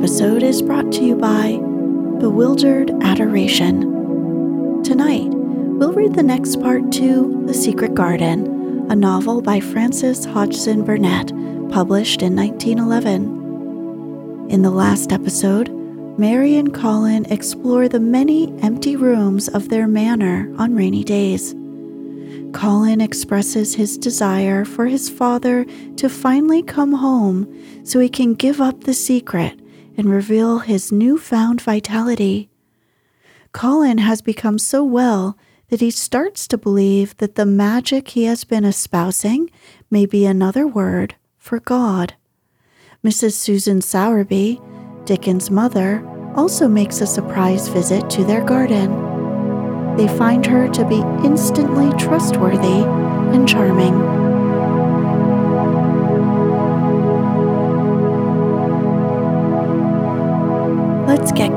Episode is brought to you by Bewildered Adoration. Tonight, we'll read the next part to The Secret Garden, a novel by Frances Hodgson Burnett, published in 1911. In the last episode, Mary and Colin explore the many empty rooms of their manor on rainy days. Colin expresses his desire for his father to finally come home so he can give up the secret and reveal his newfound vitality. Colin has become so well that he starts to believe that the magic he has been espousing may be another word for God. Mrs. Susan Sowerby, Dickon's mother, also makes a surprise visit to their garden. They find her to be instantly trustworthy and charming.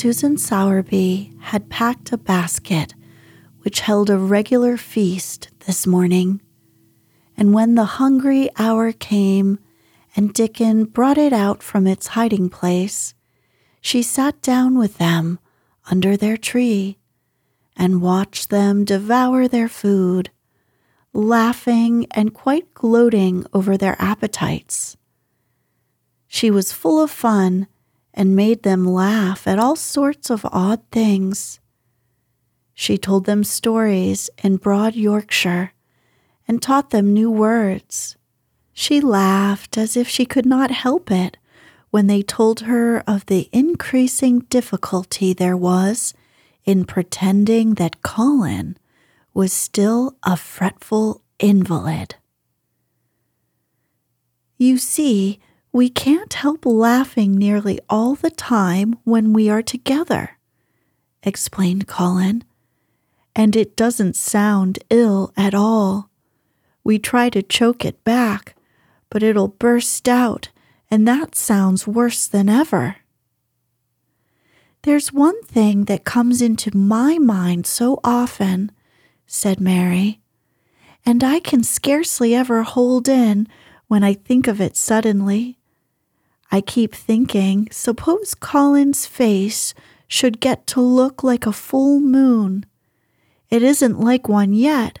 Susan Sowerby had packed a basket which held a regular feast this morning. And when the hungry hour came and Dickon brought it out from its hiding place, she sat down with them under their tree and watched them devour their food, laughing and quite gloating over their appetites. She was full of fun and made them laugh at all sorts of odd things. She told them stories in broad Yorkshire and taught them new words. She laughed as if she could not help it when they told her of the increasing difficulty there was in pretending that Colin was still a fretful invalid. You see, we can't help laughing nearly all the time when we are together, explained Colin, and it doesn't sound ill at all. We try to choke it back, but it'll burst out and that sounds worse than ever. There's one thing that comes into my mind so often, said Mary, and I can scarcely ever hold in when I think of it suddenly. I keep thinking, suppose Colin's face should get to look like a full moon. It isn't like one yet,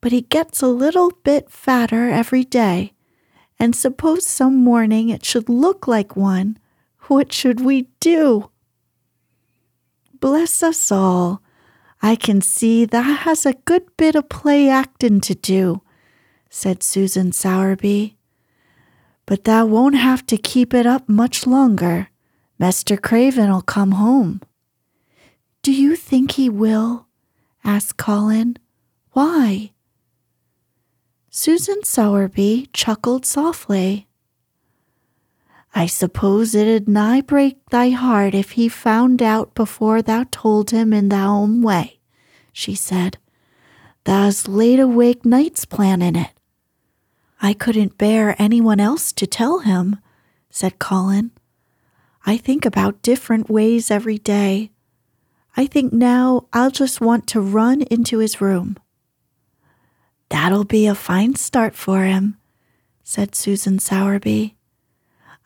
but he gets a little bit fatter every day. And suppose some morning it should look like one. What should we do? Bless us all. I can see that has a good bit of play actin' to do, said Susan Sowerby. But thou won't have to keep it up much longer. Mr. Craven'll come home. Do you think he will? asked Colin. Why? Susan Sowerby chuckled softly. I suppose it'd nigh break thy heart if he found out before thou told him in thy own way, she said. Thou's laid awake nights planning it. I couldn't bear anyone else to tell him, said Colin. I think about different ways every day. I think now I'll just want to run into his room. That'll be a fine start for him, said Susan Sowerby.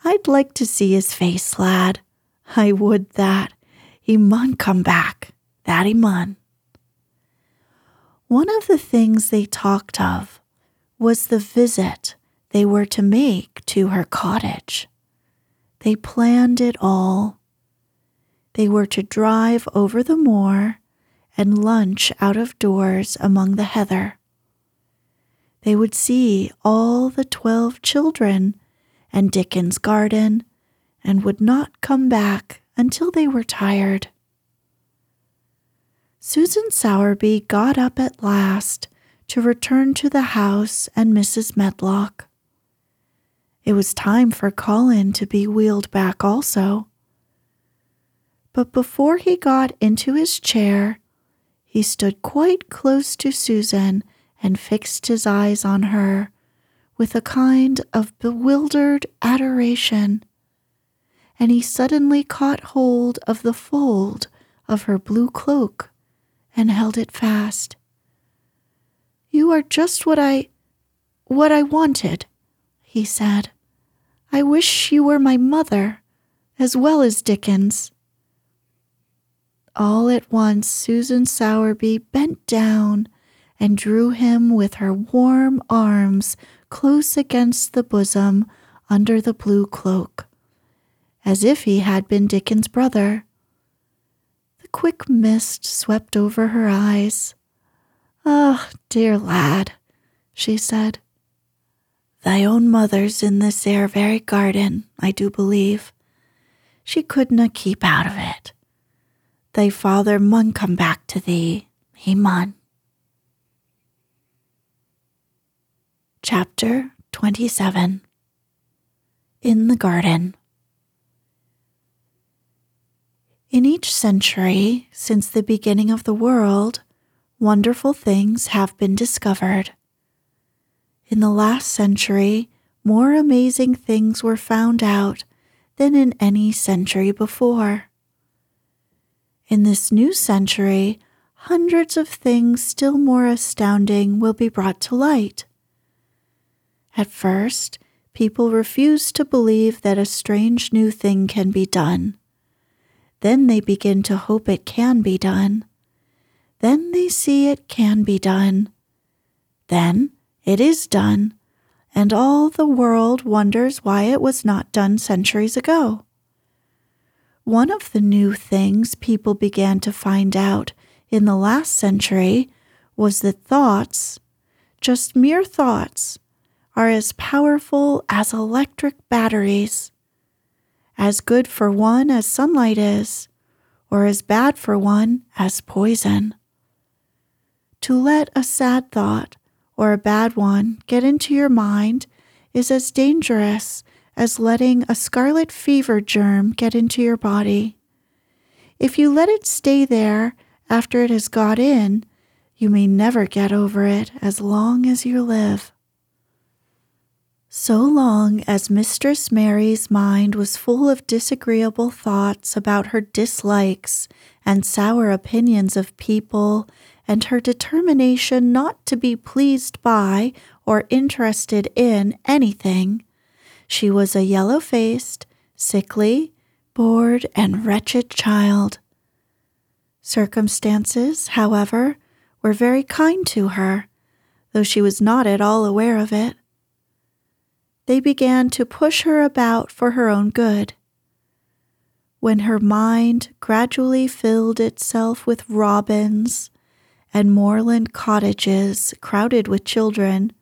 I'd like to see his face, lad. I would that. He mun come back. That he mun. One of the things they talked of was the visit they were to make to her cottage. They planned it all. They were to drive over the moor and lunch out of doors among the heather. They would see all the twelve children and Dickon's garden and would not come back until they were tired. Susan Sowerby got up at last to return to the house and Mrs. Medlock. It was time for Colin to be wheeled back also. But before he got into his chair, he stood quite close to Susan and fixed his eyes on her with a kind of bewildered adoration. And he suddenly caught hold of the fold of her blue cloak and held it fast. You are just what I what I wanted, he said. I wish you were my mother, as well as Dickon's. All at once, Susan Sowerby bent down and drew him with her warm arms close against the bosom under the blue cloak, as if he had been Dickon's brother. The quick mist swept over her eyes. Ah, oh, dear lad, she said. Thy own mother's in this air very garden, I do believe. She couldna keep out of it. Thy father mun come back to thee, he mun. Chapter 27 In the Garden In each century since the beginning of the world, wonderful things have been discovered in the last century, more amazing things were found out than in any century before. In this new century, hundreds of things still more astounding will be brought to light. At first, people refuse to believe that a strange new thing can be done. Then they begin to hope it can be done. Then they see it can be done. Then it is done, and all the world wonders why it was not done centuries ago. One of the new things people began to find out in the last century was that thoughts, just mere thoughts, are as powerful as electric batteries, as good for one as sunlight is, or as bad for one as poison. To let a sad thought or a bad one get into your mind is as dangerous as letting a scarlet fever germ get into your body. If you let it stay there after it has got in, you may never get over it as long as you live. So long as Mistress Mary's mind was full of disagreeable thoughts about her dislikes and sour opinions of people and her determination not to be pleased by or interested in anything, she was a yellow faced, sickly, bored, and wretched child. Circumstances, however, were very kind to her, though she was not at all aware of it. They began to push her about for her own good. When her mind gradually filled itself with robins and moorland cottages crowded with children,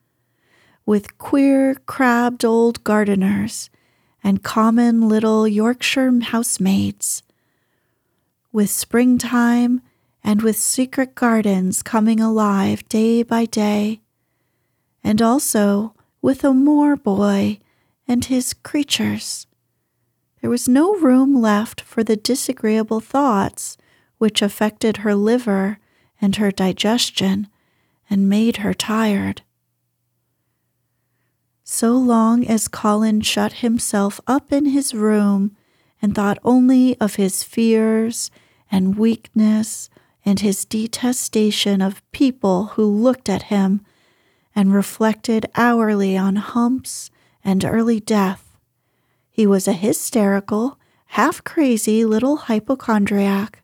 with queer, crabbed old gardeners and common little Yorkshire housemaids, with springtime and with secret gardens coming alive day by day, and also with a moor boy and his creatures. There was no room left for the disagreeable thoughts which affected her liver and her digestion and made her tired. So long as Colin shut himself up in his room and thought only of his fears and weakness and his detestation of people who looked at him and reflected hourly on humps and early death. He was a hysterical, half crazy little hypochondriac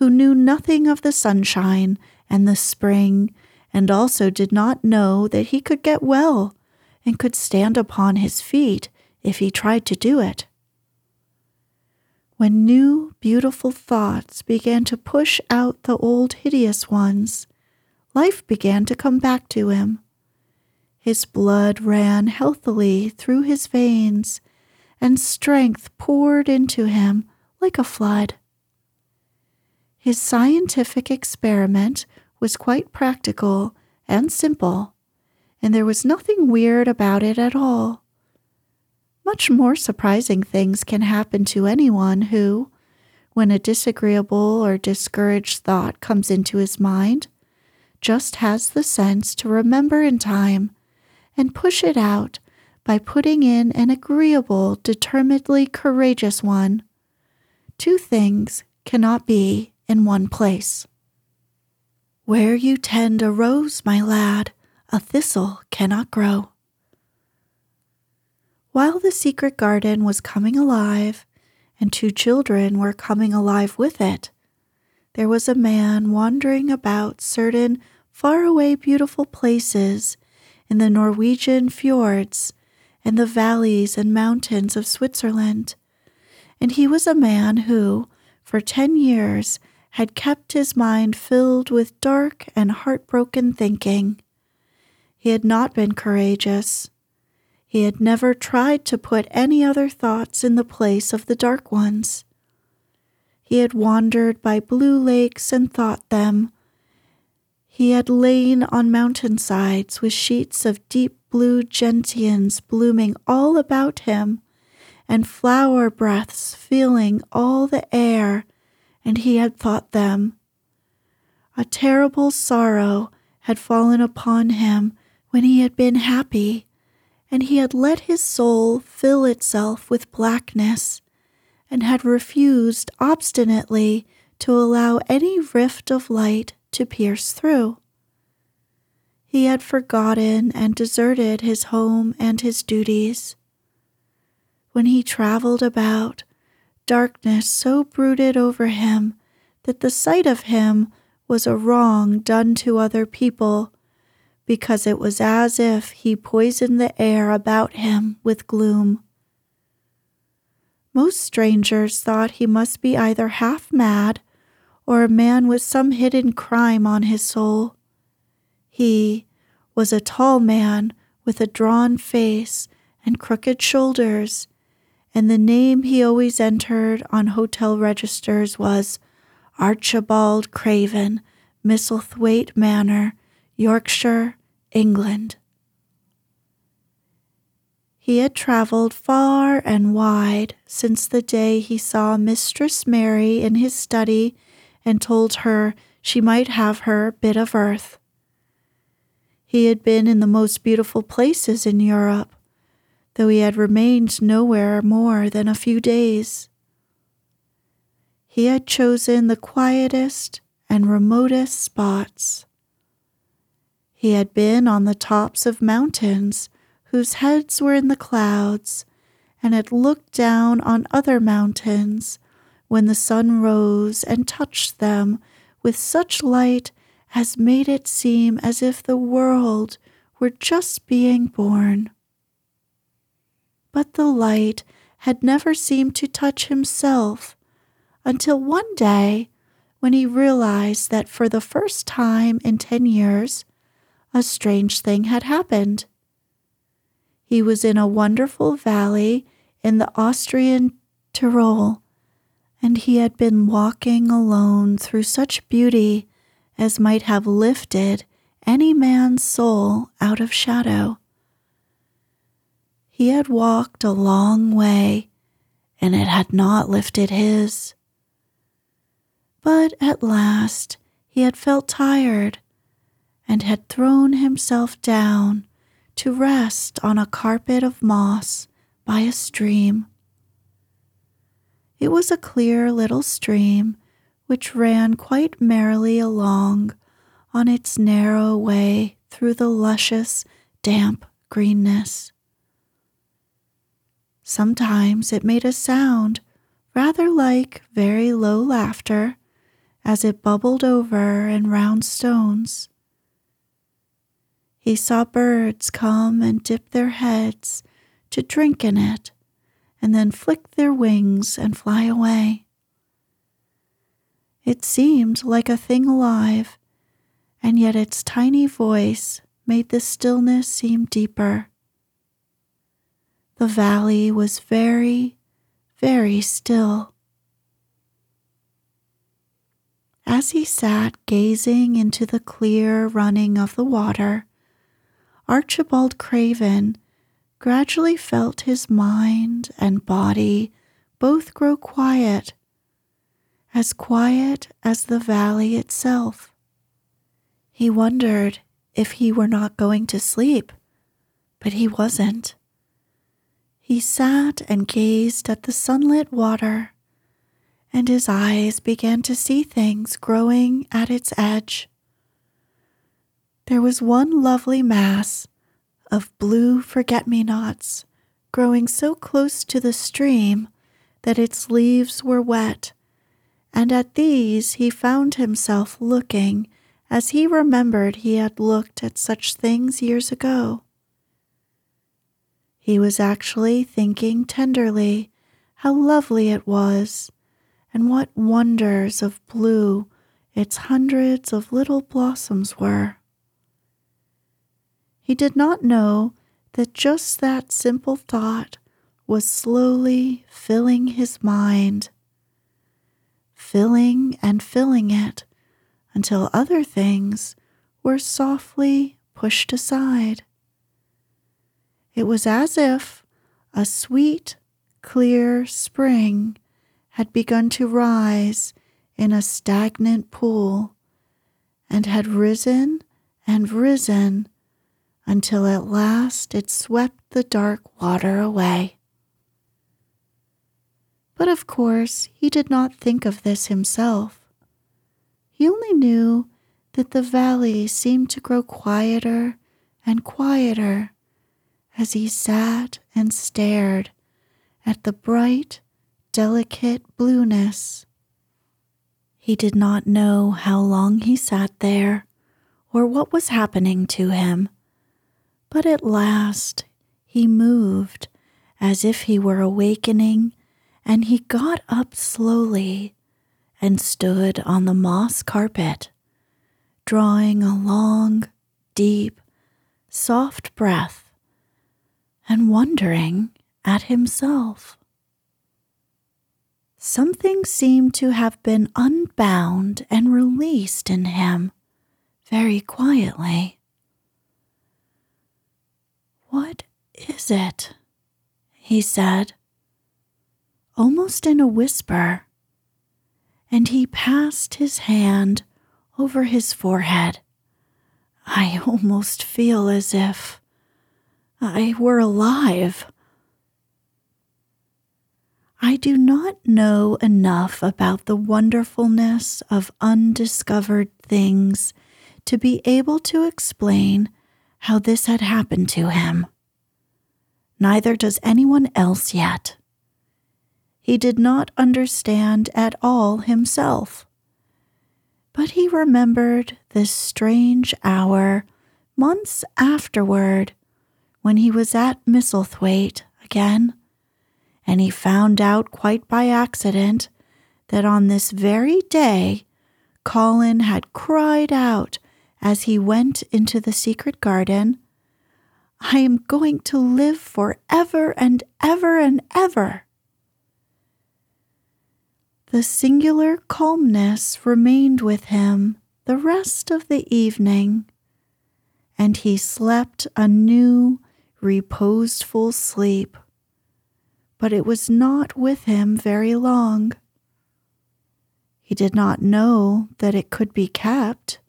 who knew nothing of the sunshine and the spring, and also did not know that he could get well and could stand upon his feet if he tried to do it. When new, beautiful thoughts began to push out the old, hideous ones, life began to come back to him. His blood ran healthily through his veins, and strength poured into him like a flood. His scientific experiment was quite practical and simple, and there was nothing weird about it at all. Much more surprising things can happen to anyone who, when a disagreeable or discouraged thought comes into his mind, just has the sense to remember in time and push it out by putting in an agreeable, determinedly courageous one. Two things cannot be in one place. Where you tend a rose, my lad, a thistle cannot grow. While the secret garden was coming alive, and two children were coming alive with it, there was a man wandering about certain faraway beautiful places in the Norwegian fjords and the valleys and mountains of Switzerland. And he was a man who, for ten years, had kept his mind filled with dark and heartbroken thinking. He had not been courageous. He had never tried to put any other thoughts in the place of the dark ones. He had wandered by blue lakes and thought them. He had lain on mountainsides with sheets of deep blue gentians blooming all about him, and flower breaths filling all the air, and he had thought them. A terrible sorrow had fallen upon him when he had been happy and he had let his soul fill itself with blackness, and had refused obstinately to allow any rift of light to pierce through. He had forgotten and deserted his home and his duties. When he traveled about, darkness so brooded over him that the sight of him was a wrong done to other people because it was as if he poisoned the air about him with gloom. Most strangers thought he must be either half mad or a man with some hidden crime on his soul. He was a tall man with a drawn face and crooked shoulders, and the name he always entered on hotel registers was Archibald Craven, Misselthwaite Manor, Yorkshire, England. He had traveled far and wide since the day he saw Mistress Mary in his study and told her she might have her bit of earth. He had been in the most beautiful places in Europe, though he had remained nowhere more than a few days. He had chosen the quietest and remotest spots. He had been on the tops of mountains whose heads were in the clouds, and had looked down on other mountains when the sun rose and touched them with such light as made it seem as if the world were just being born. But the light had never seemed to touch himself until one day when he realized that for the first time in 10 years, a strange thing had happened. He was in a wonderful valley in the Austrian Tyrol, and he had been walking alone through such beauty as might have lifted any man's soul out of shadow. He had walked a long way, and it had not lifted his. But at last he had felt tired and had thrown himself down to rest on a carpet of moss by a stream. It was a clear little stream which ran quite merrily along on its narrow way through the luscious, damp greenness. Sometimes it made a sound rather like very low laughter as it bubbled over in round stones. He saw birds come and dip their heads to drink in it, and then flick their wings and fly away. It seemed like a thing alive, and yet its tiny voice made the stillness seem deeper. The valley was very, very still. As he sat gazing into the clear running of the water, Archibald Craven gradually felt his mind and body both grow quiet, as quiet as the valley itself. He wondered if he were not going to sleep, but he wasn't. He sat and gazed at the sunlit water and his eyes began to see things growing at its edge. There was one lovely mass of blue forget me nots growing so close to the stream that its leaves were wet, and at these he found himself looking as he remembered he had looked at such things years ago. He was actually thinking tenderly how lovely it was and what wonders of blue its hundreds of little blossoms were. He did not know that just that simple thought was slowly filling his mind, filling and filling it until other things were softly pushed aside. It was as if a sweet, clear spring had begun to rise in a stagnant pool and had risen and risen until at last it swept the dark water away. But of course, he did not think of this himself. He only knew that the valley seemed to grow quieter and quieter as he sat and stared at the bright delicate blueness. He did not know how long he sat there or what was happening to him, but at last he moved as if he were awakening, and he got up slowly and stood on the moss carpet, drawing a long, deep, soft breath and wondering at himself. Something seemed to have been unbound and released in him very quietly. What is it? he said, almost in a whisper, and he passed his hand over his forehead. I almost feel as if I were alive. I do not know enough about the wonderfulness of undiscovered things to be able to explain how this had happened to him. Neither does anyone else yet. he did not understand at all himself. But he remembered this strange hour months afterward when he was at Misselthwaite again, and he found out quite by accident that on this very day Colin had cried out as he went into the secret garden, I am going to live for ever and ever and ever. The singular calmness remained with him the rest of the evening, and he slept a new, reposeful sleep. But it was not with him very long. He did not know that it could be kept.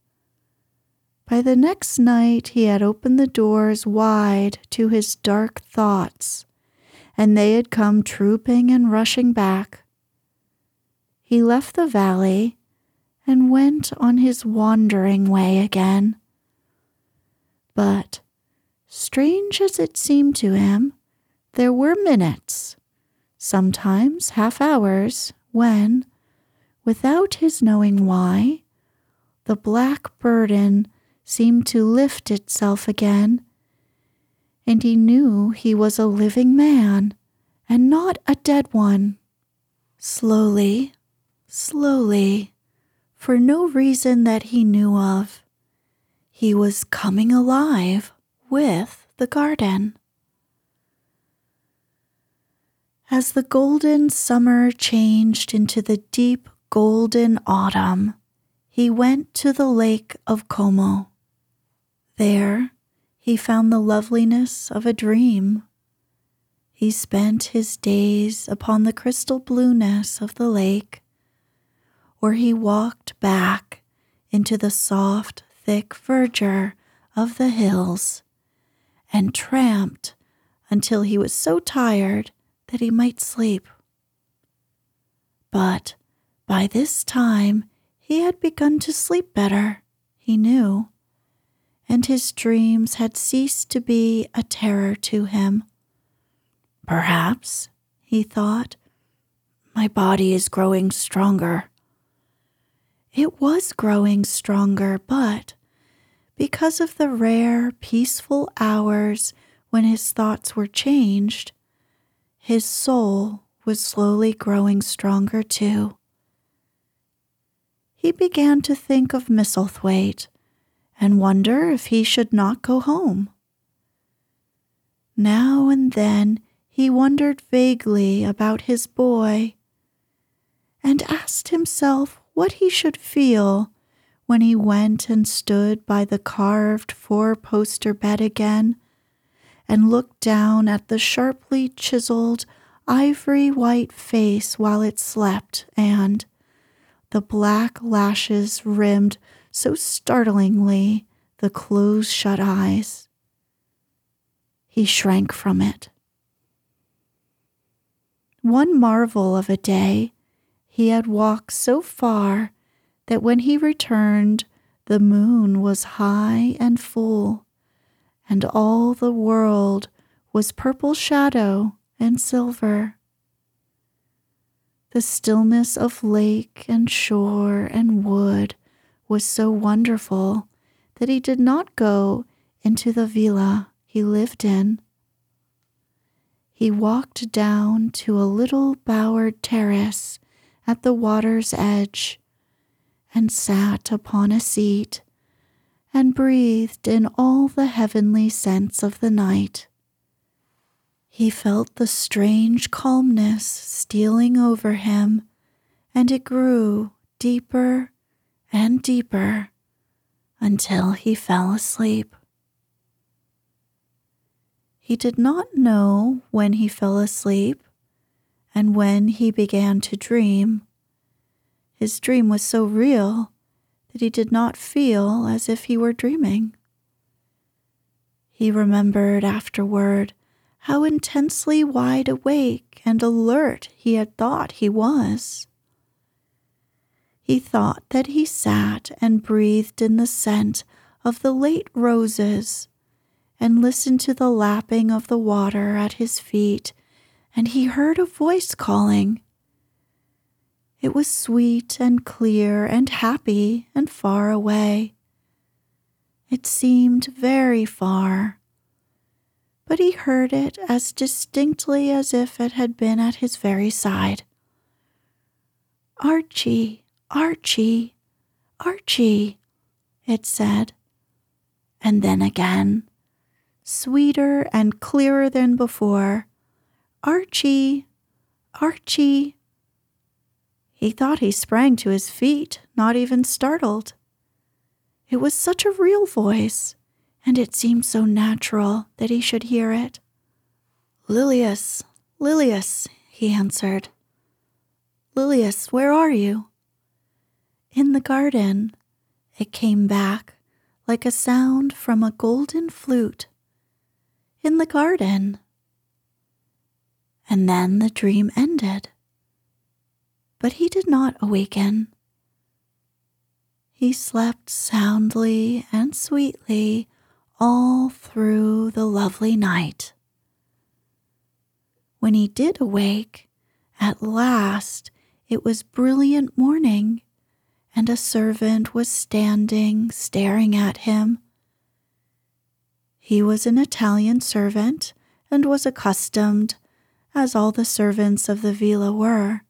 By the next night, he had opened the doors wide to his dark thoughts, and they had come trooping and rushing back. He left the valley and went on his wandering way again. But, strange as it seemed to him, there were minutes, sometimes half hours, when, without his knowing why, the black burden seemed to lift itself again, and he knew he was a living man and not a dead one. Slowly, slowly, for no reason that he knew of, he was coming alive with the garden. As the golden summer changed into the deep golden autumn, he went to the lake of Como. There he found the loveliness of a dream. He spent his days upon the crystal blueness of the lake, or he walked back into the soft, thick verdure of the hills and tramped until he was so tired that he might sleep. But by this time he had begun to sleep better, he knew and his dreams had ceased to be a terror to him. Perhaps, he thought, my body is growing stronger. It was growing stronger, but because of the rare, peaceful hours when his thoughts were changed, his soul was slowly growing stronger too. He began to think of Misselthwaite and wonder if he should not go home. Now and then he wondered vaguely about his boy and asked himself what he should feel when he went and stood by the carved four poster bed again and looked down at the sharply chiseled ivory white face while it slept and the black lashes rimmed so startlingly the close shut eyes. He shrank from it. One marvel of a day, he had walked so far that when he returned, the moon was high and full, and all the world was purple shadow and silver. The stillness of lake and shore and wood was so wonderful that he did not go into the villa he lived in. He walked down to a little bowered terrace at the water's edge and sat upon a seat and breathed in all the heavenly scents of the night. He felt the strange calmness stealing over him, and it grew deeper and deeper until he fell asleep. He did not know when he fell asleep and when he began to dream. His dream was so real that he did not feel as if he were dreaming. He remembered afterward how intensely wide awake and alert he had thought he was he thought that he sat and breathed in the scent of the late roses and listened to the lapping of the water at his feet and he heard a voice calling. It was sweet and clear and happy and far away. It seemed very far, but he heard it as distinctly as if it had been at his very side. Archie, Archie, Archie, it said. And then again, sweeter and clearer than before, Archie, Archie. He thought he sprang to his feet, not even startled. It was such a real voice, and it seemed so natural that he should hear it. Lilias, Lilias, he answered. Lilias, where are you? In the garden, it came back like a sound from a golden flute. In the garden. And then the dream ended. But he did not awaken. He slept soundly and sweetly all through the lovely night. When he did awake, at last it was brilliant morning, and a servant was standing staring at him. He was an Italian servant and was accustomed, as all the servants of the villa were,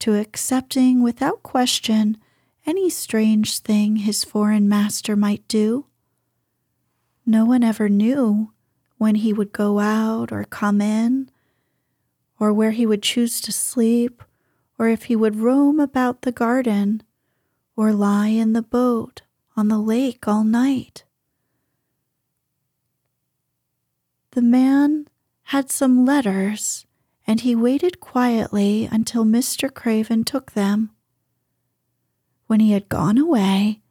to accepting without question any strange thing his foreign master might do. No one ever knew when he would go out or come in, or where he would choose to sleep, or if he would roam about the garden, or lie in the boat on the lake all night. The man had some letters, and he waited quietly until Mr. Craven took them. When he had gone away,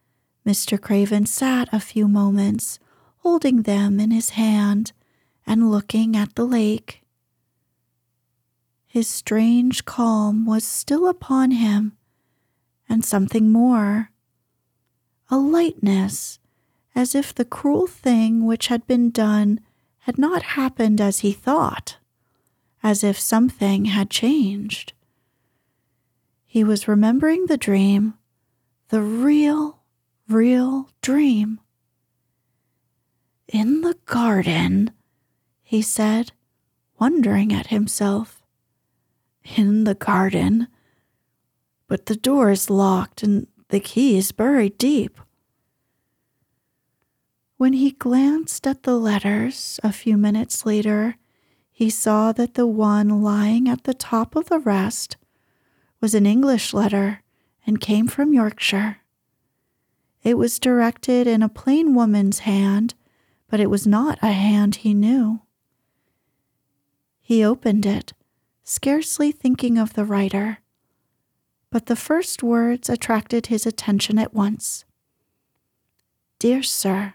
Mr. Craven sat a few moments, holding them in his hand and looking at the lake. His strange calm was still upon him, and something more a lightness, as if the cruel thing which had been done had not happened as he thought, as if something had changed. He was remembering the dream the real, real dream. In the garden, he said, wondering at himself. In the garden. But the door is locked and the key is buried deep. When he glanced at the letters a few minutes later, he saw that the one lying at the top of the rest was an English letter and came from Yorkshire. It was directed in a plain woman's hand, but it was not a hand he knew. He opened it, scarcely thinking of the writer, but the first words attracted his attention at once. Dear Sir,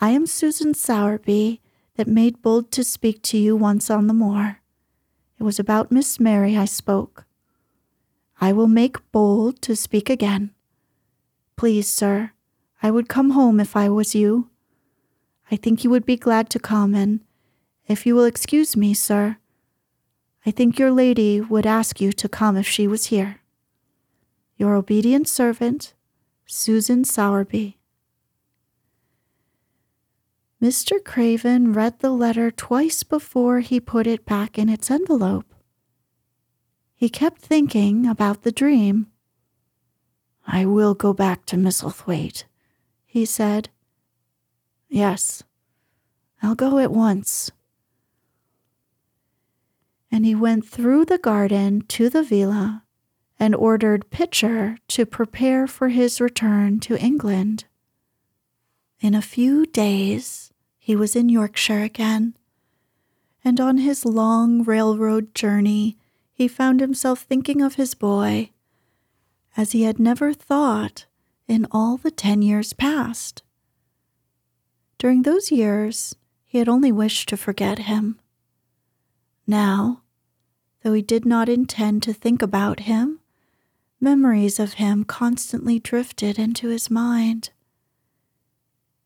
I am Susan Sowerby that made bold to speak to you once on the moor. It was about Miss Mary I spoke. I will make bold to speak again. Please, sir, I would come home if I was you. I think you would be glad to come, and if you will excuse me, sir, I think your lady would ask you to come if she was here. Your obedient servant, Susan Sowerby. Mr. Craven read the letter twice before he put it back in its envelope. He kept thinking about the dream. I will go back to Misselthwaite, he said. Yes, I'll go at once. And he went through the garden to the villa and ordered Pitcher to prepare for his return to England. In a few days, he was in Yorkshire again, and on his long railroad journey, he found himself thinking of his boy as he had never thought in all the ten years past. During those years, he had only wished to forget him. Now, though he did not intend to think about him, memories of him constantly drifted into his mind.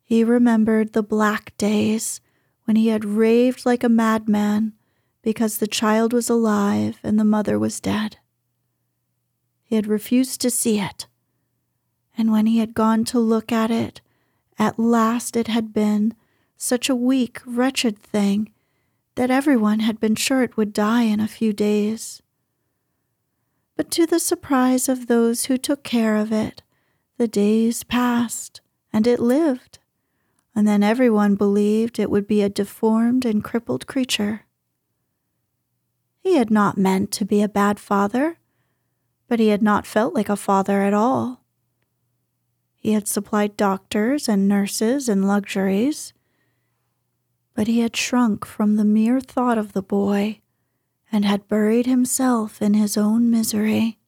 He remembered the black days when he had raved like a madman because the child was alive and the mother was dead. He had refused to see it, and when he had gone to look at it, at last it had been such a weak, wretched thing that everyone had been sure it would die in a few days. But to the surprise of those who took care of it, the days passed and it lived, and then everyone believed it would be a deformed and crippled creature. He had not meant to be a bad father, but he had not felt like a father at all. He had supplied doctors and nurses and luxuries, but he had shrunk from the mere thought of the boy and had buried himself in his own misery.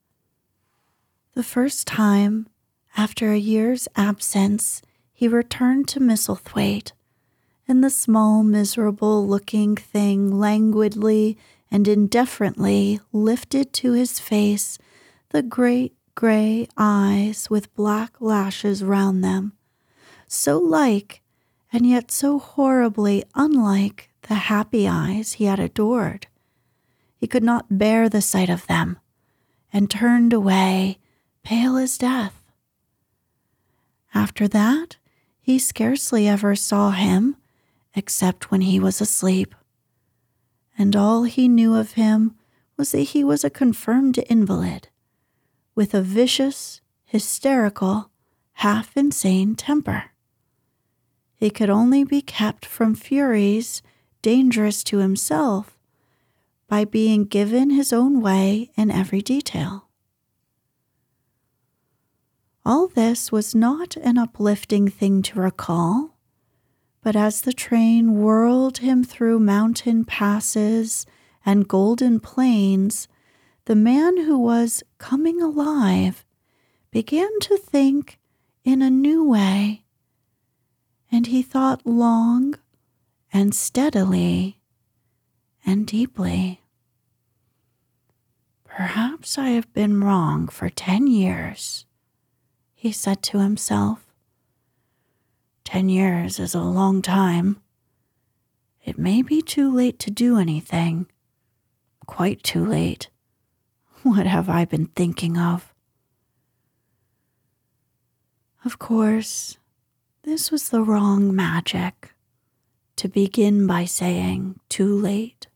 The first time, after a year's absence, he returned to Misselthwaite, and the small, miserable looking thing languidly and indifferently lifted to his face the great gray eyes with black lashes round them, so like and yet so horribly unlike the happy eyes he had adored. He could not bear the sight of them, and turned away, pale as death. After that, he scarcely ever saw him, except when he was asleep. And all he knew of him was that he was a confirmed invalid, with a vicious, hysterical, half insane temper. He could only be kept from furies dangerous to himself by being given his own way in every detail. All this was not an uplifting thing to recall, but as the train whirled him through mountain passes and golden plains, the man who was coming alive began to think in a new way and he thought long and steadily and deeply. Perhaps I have been wrong for ten years, he said to himself. Ten years is a long time. It may be too late to do anything. Quite too late. What have I been thinking of? Of course, this was the wrong magic to begin by saying too late.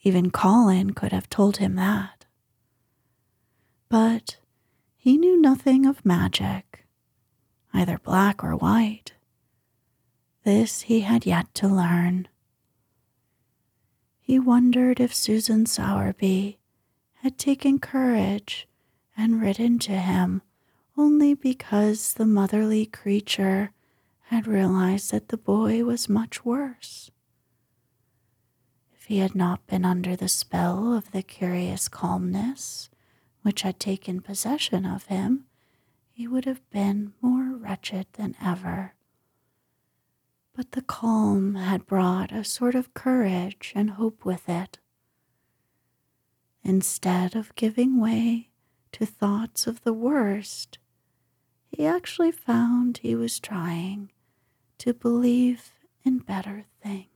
Even Colin could have told him that. But he knew nothing of magic, either black or white. This he had yet to learn. He wondered if Susan Sowerby had taken courage and written to him only because the motherly creature had realized that the boy was much worse. If he had not been under the spell of the curious calmness which had taken possession of him, he would have been more wretched than ever. But the calm had brought a sort of courage and hope with it. Instead of giving way to thoughts of the worst, he actually found he was trying to believe in better things.